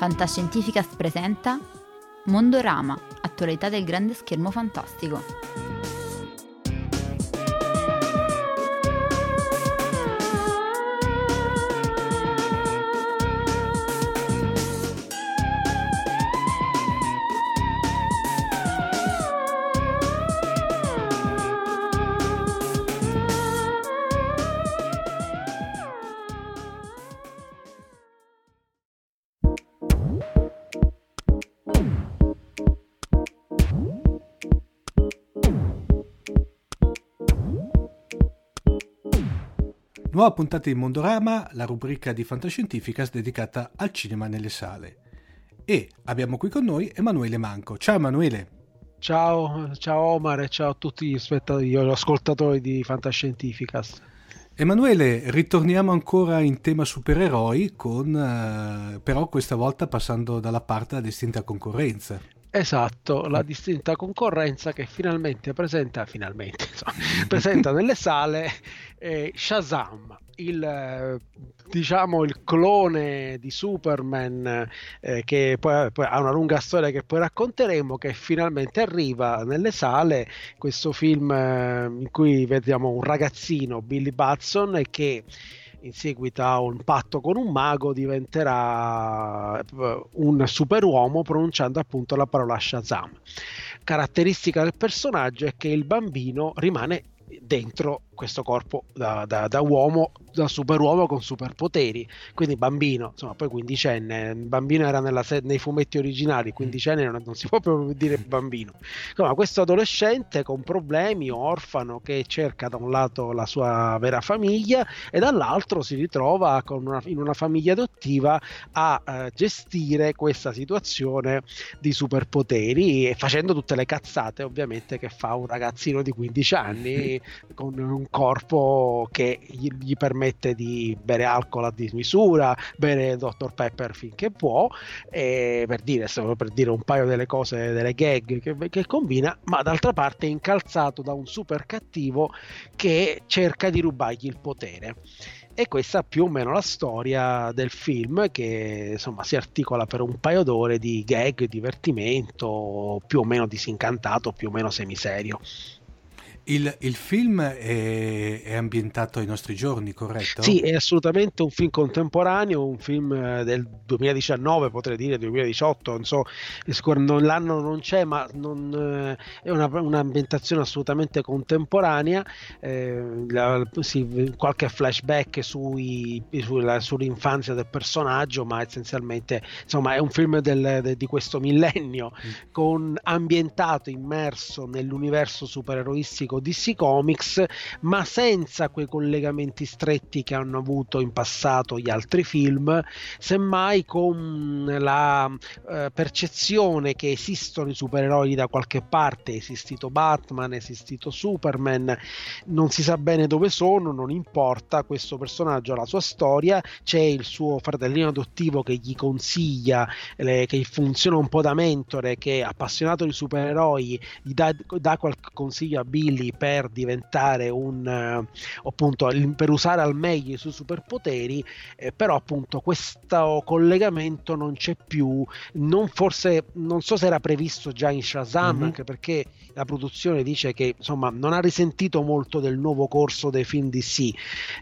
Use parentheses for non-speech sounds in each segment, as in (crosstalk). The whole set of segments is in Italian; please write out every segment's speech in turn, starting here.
Fantascientificas presenta Mondorama, attualità del grande schermo fantastico. Nuova puntata di Mondorama, la rubrica di Fantascientificas dedicata al cinema nelle sale. E abbiamo qui con noi Emanuele Manco. Ciao Emanuele. Ciao, ciao Omar e ciao a tutti gli spettatori, gli ascoltatori di Fantascientificas. Emanuele, ritorniamo ancora in tema supereroi, con, uh, però questa volta passando dalla parte della distinta concorrenza. Esatto, la distinta concorrenza che finalmente presenta, finalmente, (laughs) insomma, presenta nelle sale eh, Shazam, il, eh, diciamo, il clone di Superman eh, che poi, poi, ha una lunga storia che poi racconteremo, che finalmente arriva nelle sale, questo film eh, in cui vediamo un ragazzino, Billy Batson, che in seguito a un patto con un mago diventerà eh, un superuomo pronunciando appunto la parola Shazam. Caratteristica del personaggio è che il bambino rimane dentro questo corpo da, da, da, uomo, da superuomo con superpoteri, quindi bambino, insomma poi quindicenne, bambino era nella, nei fumetti originali, quindicenne non, non, si può proprio dire (laughs) bambino. Insomma, questo adolescente con problemi, orfano, che cerca da un lato la sua vera famiglia e dall'altro si ritrova una, in una famiglia adottiva a eh, gestire questa situazione di superpoteri e facendo tutte le cazzate ovviamente che fa un ragazzino di 15 anni (laughs) con un corpo che gli, gli, permette di bere alcol a dismisura, bere Dr. Pepper finché può, per dire, per dire un paio delle cose, delle gag che, che combina, ma d'altra parte è incalzato da un super cattivo che cerca di rubargli il potere e questa è più o meno la storia del film che insomma si articola per un paio d'ore di gag, divertimento, più o meno disincantato, più o meno semiserio. Il, il film è, è, ambientato ai nostri giorni, corretto? Sì, è assolutamente un film contemporaneo, un film eh, del 2019, potrei dire 2018, non so, non, l'anno non c'è, ma non, eh, è una, un'ambientazione assolutamente contemporanea, eh, la, sì, qualche flashback sui, sulla, sull'infanzia del personaggio, ma essenzialmente insomma, è un film del, de, di questo millennio, mm. con, ambientato, immerso nell'universo supereroistico DC Comics, ma senza quei collegamenti stretti che hanno avuto in passato gli altri film, semmai con la eh, percezione che esistono i supereroi da qualche parte, è esistito Batman, è esistito Superman, non si sa bene dove sono, non importa, questo personaggio ha la sua storia, c'è il suo fratellino adottivo che gli consiglia, le, che funziona un po' da mentore, che è appassionato di supereroi, gli dà, qualche consiglio a Billy per diventare un uh, appunto per usare al meglio i suoi superpoteri eh, però appunto questo collegamento non c'è più non forse non so se era previsto già in Shazam mm-hmm. anche perché la produzione dice che insomma non ha risentito molto del nuovo corso dei film DC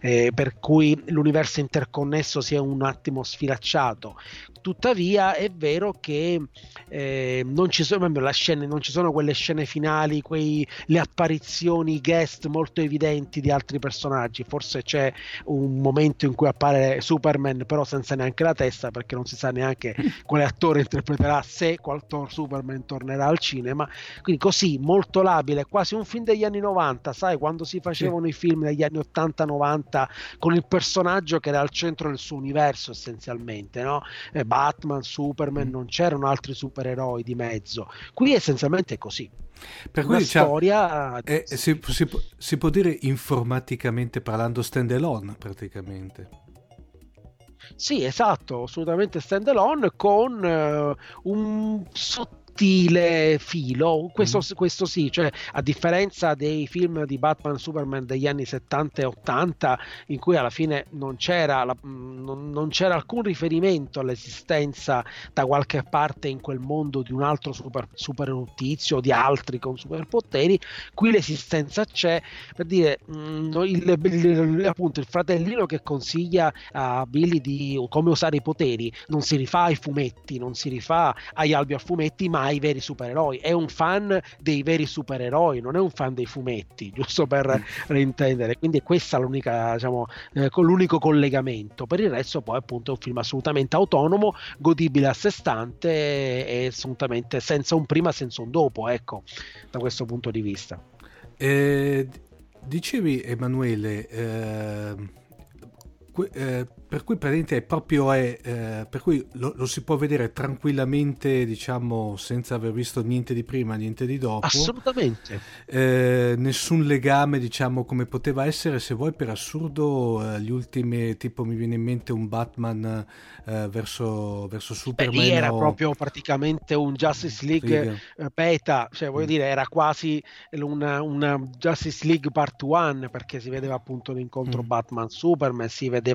eh, per cui l'universo interconnesso si è un attimo sfilacciato tuttavia è vero che eh, non, ci sono, scena, non ci sono quelle scene finali quei, le apparizioni apparizioni guest molto evidenti di altri personaggi. Forse c'è un momento in cui appare Superman, però senza neanche la testa, perché non si sa neanche (laughs) quale attore interpreterà se qual Superman tornerà al cinema. Quindi così, molto labile, quasi un film degli anni 90, sai, quando si facevano sì. i film degli anni 80-90 con il personaggio che era al centro del suo universo essenzialmente, no? Eh, Batman, Superman, mm. non c'erano altri supereroi di mezzo. Qui essenzialmente è così. Per cui diciamo, storia eh, si, si, si, può dire informaticamente parlando stand alone praticamente. Sì, esatto, assolutamente stand alone con uh, un sottile sottile filo, questo, mm. questo sì, cioè a differenza dei film di Batman Superman degli anni 70 e 80 in cui alla fine non c'era, la, non, non c'era alcun riferimento all'esistenza da qualche parte in quel mondo di un altro super, super notizio, di altri con superpoteri, qui l'esistenza c'è per dire mh, il, il, appunto il fratellino che consiglia a Billy di come usare i poteri non si rifà ai fumetti, non si rifà agli albi a fumetti, ma ai veri supereroi. È un fan dei veri supereroi, non è un fan dei fumetti, (laughs) giusto per mm. reintendere. Quindi questa è l'unica, diciamo, eh, l'unico collegamento. Per il resto, poi, appunto, è un film assolutamente autonomo, godibile a sé stante e assolutamente senza un prima, senza un dopo, ecco, da questo punto di vista. Eh, dicevi, Emanuele, eh, eh, per cui praticamente è proprio è, eh, per cui lo, lo, si può vedere tranquillamente diciamo senza aver visto niente di prima niente di dopo assolutamente eh, nessun legame diciamo come poteva essere se vuoi per assurdo eh, gli ultimi tipo mi viene in mente un Batman eh, verso, verso Superman Beh, lì era o... proprio praticamente un Justice League eh, beta cioè voglio mm. dire era quasi una, una, Justice League part 1 perché si vedeva appunto l'incontro mm. Batman Superman si vedeva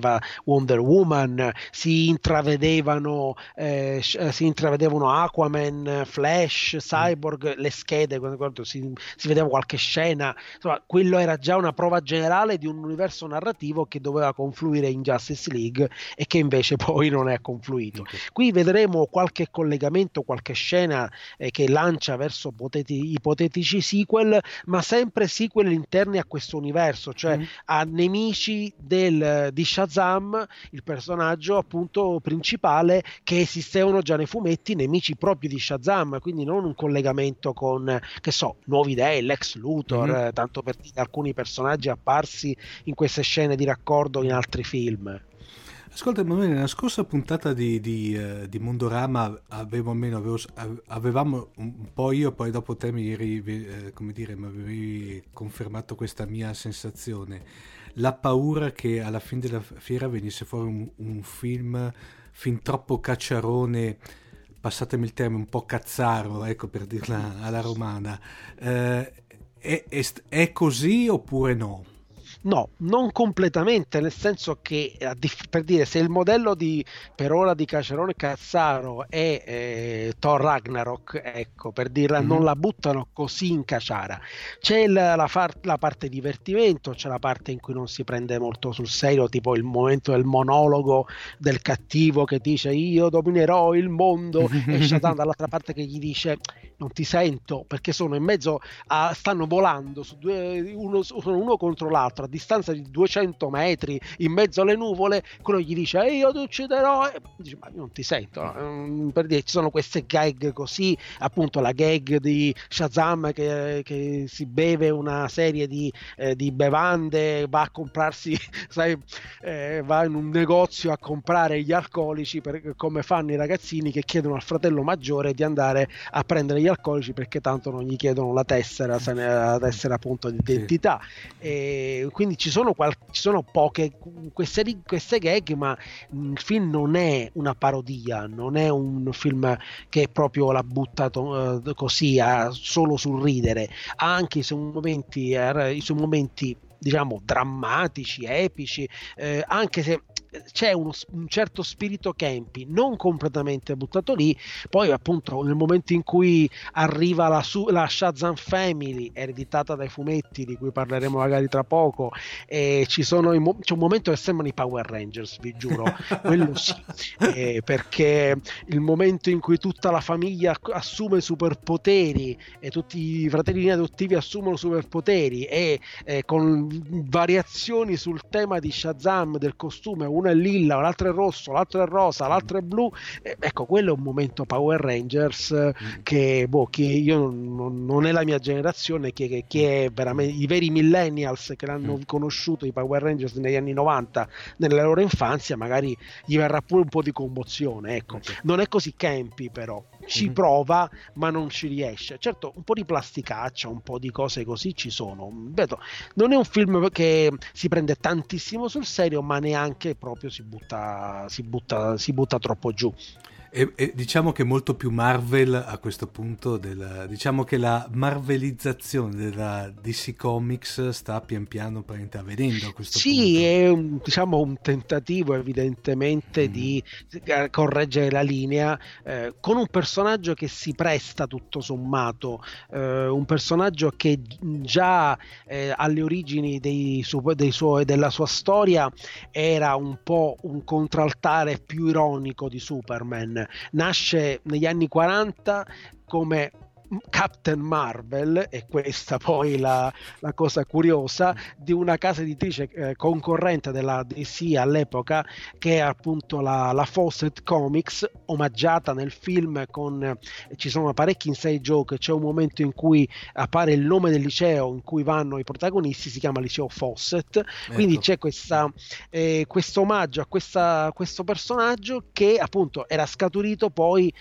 Wonder Wonder Woman, si intravedevano, eh, eh, si intravedevano Aquaman, Flash, Cyborg, le schede, si, si vedeva qualche scena, insomma, quello era già una prova generale di un universo narrativo che doveva confluire in Justice League e che invece (laughs) poi non è confluito. Okay. Qui vedremo qualche collegamento, qualche scena eh, che lancia verso poteti- ipotetici sequel, ma sempre sequel interni a questo universo, cioè mm. a nemici del, di Shazam il personaggio appunto principale che esistevano già nei fumetti, nemici propri di Shazam, quindi non un collegamento con, che so, nuove idee, l'ex Luthor, mm-hmm. tanto per dire alcuni personaggi apparsi in queste scene di raccordo in altri film. Ascolta Emanuele, nella scorsa puntata di, di, uh, di Mondorama avevo almeno, avevo, avevamo un po' io, poi dopo te mi eri, eh, come dire, mi avevi confermato questa mia sensazione la paura che alla fine della fiera venisse fuori un, un film fin troppo cacciarone passatemi il termine, un po' cazzaro, ecco per dirla alla romana. Eh, è, è, è, così oppure no? No, non completamente, nel senso che per dire se il modello di, per ora di Cacerone Cazzaro è eh, Thor Ragnarok, ecco, per dirla, mm-hmm. non la buttano così in caciara. C'è la, la, far, la, parte divertimento, c'è la parte in cui non si prende molto sul serio, tipo il momento del monologo del cattivo che dice io dominerò il mondo e Shatan (laughs) dall'altra parte che gli dice non ti sento perché sono in mezzo a, stanno volando su due, uno, uno contro l'altro distanza di 200 metri in mezzo alle nuvole, quello gli dice e io ti ucciderò e dice ma io non ti sento no? per dire ci sono queste gag così appunto la gag di Shazam che, che si beve una serie di, eh, di bevande va a comprarsi (laughs) sai eh, va in un negozio a comprare gli alcolici per, come fanno i ragazzini che chiedono al fratello maggiore di andare a prendere gli alcolici perché tanto non gli chiedono la tessera, la tessera appunto di identità. E quindi ci sono, qual- ci sono poche queste, queste, gag, ma il film non è una parodia, non è un film che proprio l'ha buttato uh, così a, solo sul ridere, ha anche i suoi momenti, eh, i suoi momenti diciamo drammatici, epici, eh, anche se c'è uno, un certo spirito campi, non completamente buttato lì. Poi, appunto, nel momento in cui arriva la, su, la Shazam Family, ereditata dai fumetti, di cui parleremo magari tra poco, e ci sono mo- c'è un momento che sembrano i Power Rangers, vi giuro, (laughs) quello sì, eh, perché il momento in cui tutta la famiglia assume superpoteri e tutti i fratellini adottivi assumono superpoteri e eh, con variazioni sul tema di Shazam del costume, uno è lilla, l'altro è rosso, l'altro è rosa, l'altro è blu. Eh, ecco, quello è un momento Power Rangers mm. che, boh, che io non, non, è la mia generazione, che, che, è veramente i veri millennials che l'hanno mm. conosciuto i Power Rangers negli anni 90 nella loro infanzia, magari gli verrà pure un po' di commozione. Ecco, okay. non è così campi, però ci mm-hmm. prova, ma non ci riesce. Certo, un po' di plasticaccia, un po' di cose così ci sono. Vedo, non è un film che si prende tantissimo sul serio, ma neanche proprio si butta, si butta, si butta troppo giù. E, e, diciamo che è molto più Marvel a questo punto, della, diciamo che la marvelizzazione della DC Comics sta pian piano avvenendo a questo sì, punto. Sì, è un, diciamo, un tentativo evidentemente mm. di eh, correggere la linea eh, con un personaggio che si presta tutto sommato, eh, un personaggio che già eh, alle origini dei su- dei suoi, della sua storia era un po' un contraltare più ironico di Superman nasce negli anni 40 come Captain Marvel, e questa poi la, la cosa curiosa, di una casa editrice eh, concorrente della DC all'epoca, che è appunto la, la Fawcett Comics, omaggiata nel film con, eh, ci sono parecchi inside joke, c'è un momento in cui appare il nome del liceo in cui vanno i protagonisti, si chiama liceo Fawcett, ecco. quindi c'è questa, eh, questo omaggio a questa, questo personaggio che appunto era scaturito poi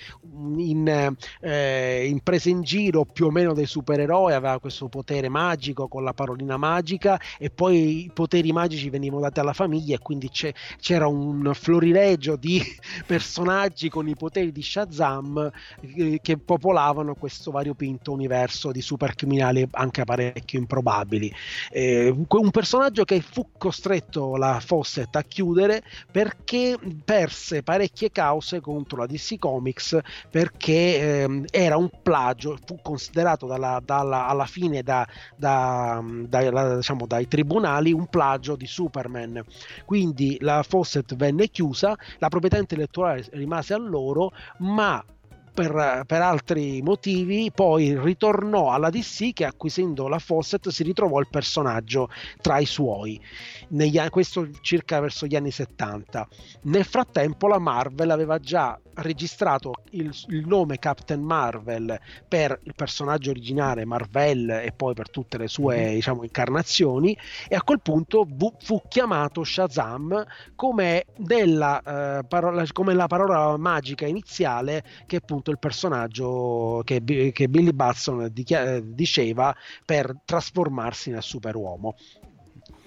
in, eh, in presa in giro più o meno dei supereroi, aveva questo potere magico con la parolina magica e poi i poteri magici venivano dati alla famiglia e quindi c'era un florilegio di (laughs) personaggi con i poteri di Shazam eh, che popolavano questo variopinto universo di supercriminali anche parecchio improbabili. Eh, un personaggio che fu costretto la Fawcett a chiudere perché perse parecchie cause contro la DC Comics perché eh, era un plagio fu considerato dalla, dalla, alla fine da, da, da, diciamo, dai tribunali un plagio di Superman. Quindi la Fawcett venne chiusa, la proprietà intellettuale rimase a loro, ma per, per, altri motivi poi ritornò alla DC che acquisendo la Fawcett si ritrovò il personaggio tra i suoi negli, questo circa verso gli anni 70 nel frattempo la Marvel aveva già registrato il, il nome Captain Marvel per il personaggio originale Marvel e poi per tutte le sue mm-hmm. diciamo, incarnazioni e a quel punto fu, fu chiamato Shazam come, della, eh, parola, come la parola magica iniziale che appunto appunto il personaggio che, che Billy Batson diceva per trasformarsi nel superuomo.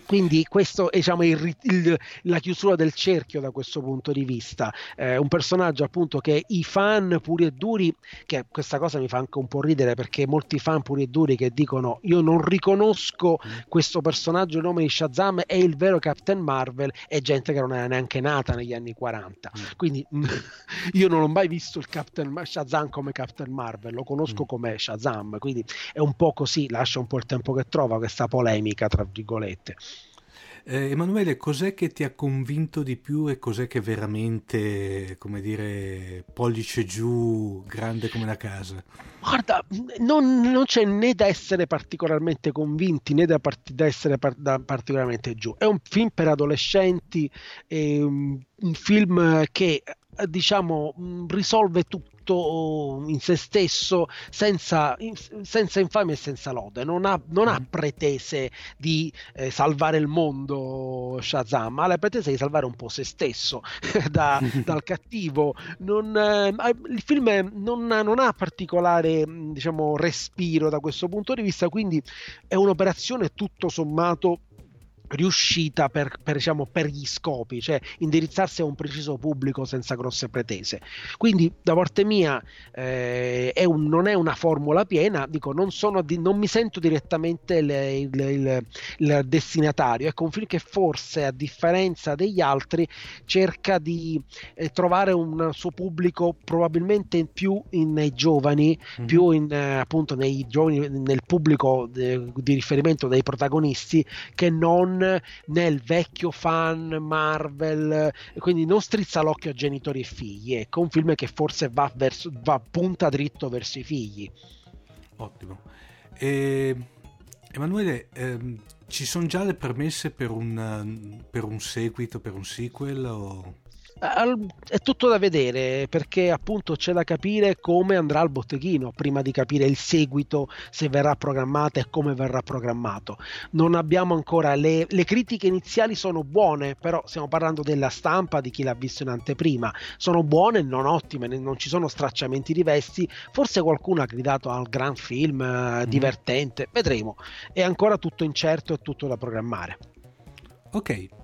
Quindi questo è diciamo, il, il, la chiusura del cerchio da questo punto di vista. Eh, un personaggio appunto che i fan puri e duri, che questa cosa mi fa anche un po' ridere perché molti fan puri e duri che dicono io non riconosco mm. questo personaggio, il nome di Shazam è il vero Captain Marvel, è gente che non era neanche nata negli anni 40. Mm. Quindi (laughs) io non ho mai visto il Captain Shazam come Captain Marvel, lo conosco mm. come Shazam, quindi è un po' così, lascia un po' il tempo che trova questa polemica, tra virgolette. Eh, Emanuele, cos'è che ti ha convinto di più e cos'è che veramente, come dire, pollice giù, grande come la casa? Guarda, non, non c'è né da essere particolarmente convinti né da, part- da essere par- da particolarmente giù. È un film per adolescenti, un, un film che diciamo risolve tutto tutto in se stesso, senza, senza infamia e senza lode. Non ha, non ha mm. pretese di eh, salvare il mondo Shazam, ha la pretesa di salvare un po' se stesso (laughs) da, (laughs) dal cattivo. Non, eh, il film non, non, ha particolare diciamo, respiro da questo punto di vista, quindi è un'operazione tutto sommato riuscita per, per, diciamo, per, gli scopi, cioè indirizzarsi a un preciso pubblico senza grosse pretese. Quindi da parte mia eh, è un, non è una formula piena, dico non, di, non mi sento direttamente il, il, il, il, destinatario, ecco un film che forse a differenza degli altri cerca di eh, trovare un suo pubblico probabilmente più in, nei giovani, mm-hmm. più in, eh, appunto nei giovani, nel pubblico de, di riferimento dei protagonisti che non nel vecchio fan Marvel, quindi non strizza l'occhio a genitori e figli, ecco un film che forse va, verso, va punta dritto verso i figli. Ottimo. E, Emanuele, ehm, ci sono già le permesse per un, per un seguito, per un sequel? O è tutto da vedere perché appunto c'è da capire come andrà il botteghino prima di capire il seguito se verrà programmato e come verrà programmato. Non abbiamo ancora le, le critiche iniziali sono buone però stiamo parlando della stampa di chi l'ha visto in anteprima. Sono buone non ottime non ci sono stracciamenti di vesti forse qualcuno ha gridato al gran film mm divertente vedremo. È ancora tutto incerto e tutto da programmare. Ok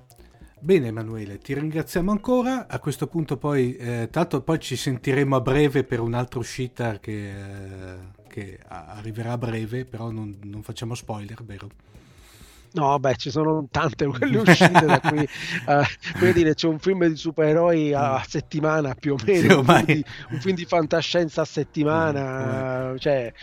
Bene Emanuele, ti ringraziamo ancora. A questo punto poi, eh, tanto poi ci sentiremo a breve per un'altra uscita che, eh, che arriverà a breve, però non, non facciamo spoiler, vero? No, vabbè, ci sono tante quelle uscite da cui, uh, (laughs) dire, c'è un film di supereroi a mm. settimana più o meno, sì, un, film di, un, film di, fantascienza a settimana, mm, cioè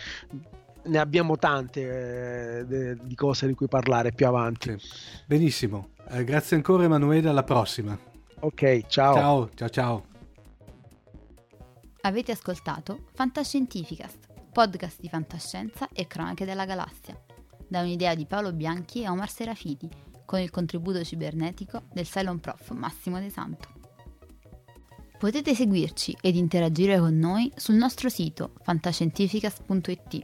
ne abbiamo tante eh, de, di cose di cui parlare più avanti. Sì. Benissimo, eh, grazie ancora Emanuele, alla prossima. Ok, ciao. Ciao, ciao, ciao. Avete ascoltato Fantascientificast, podcast di fantascienza e cronache della galassia da un'idea di Paolo Bianchi e Omar Serafiti, con il contributo cibernetico del Cylon Prof Massimo De Santo. Potete seguirci ed interagire con noi sul nostro sito fantascientificast.it,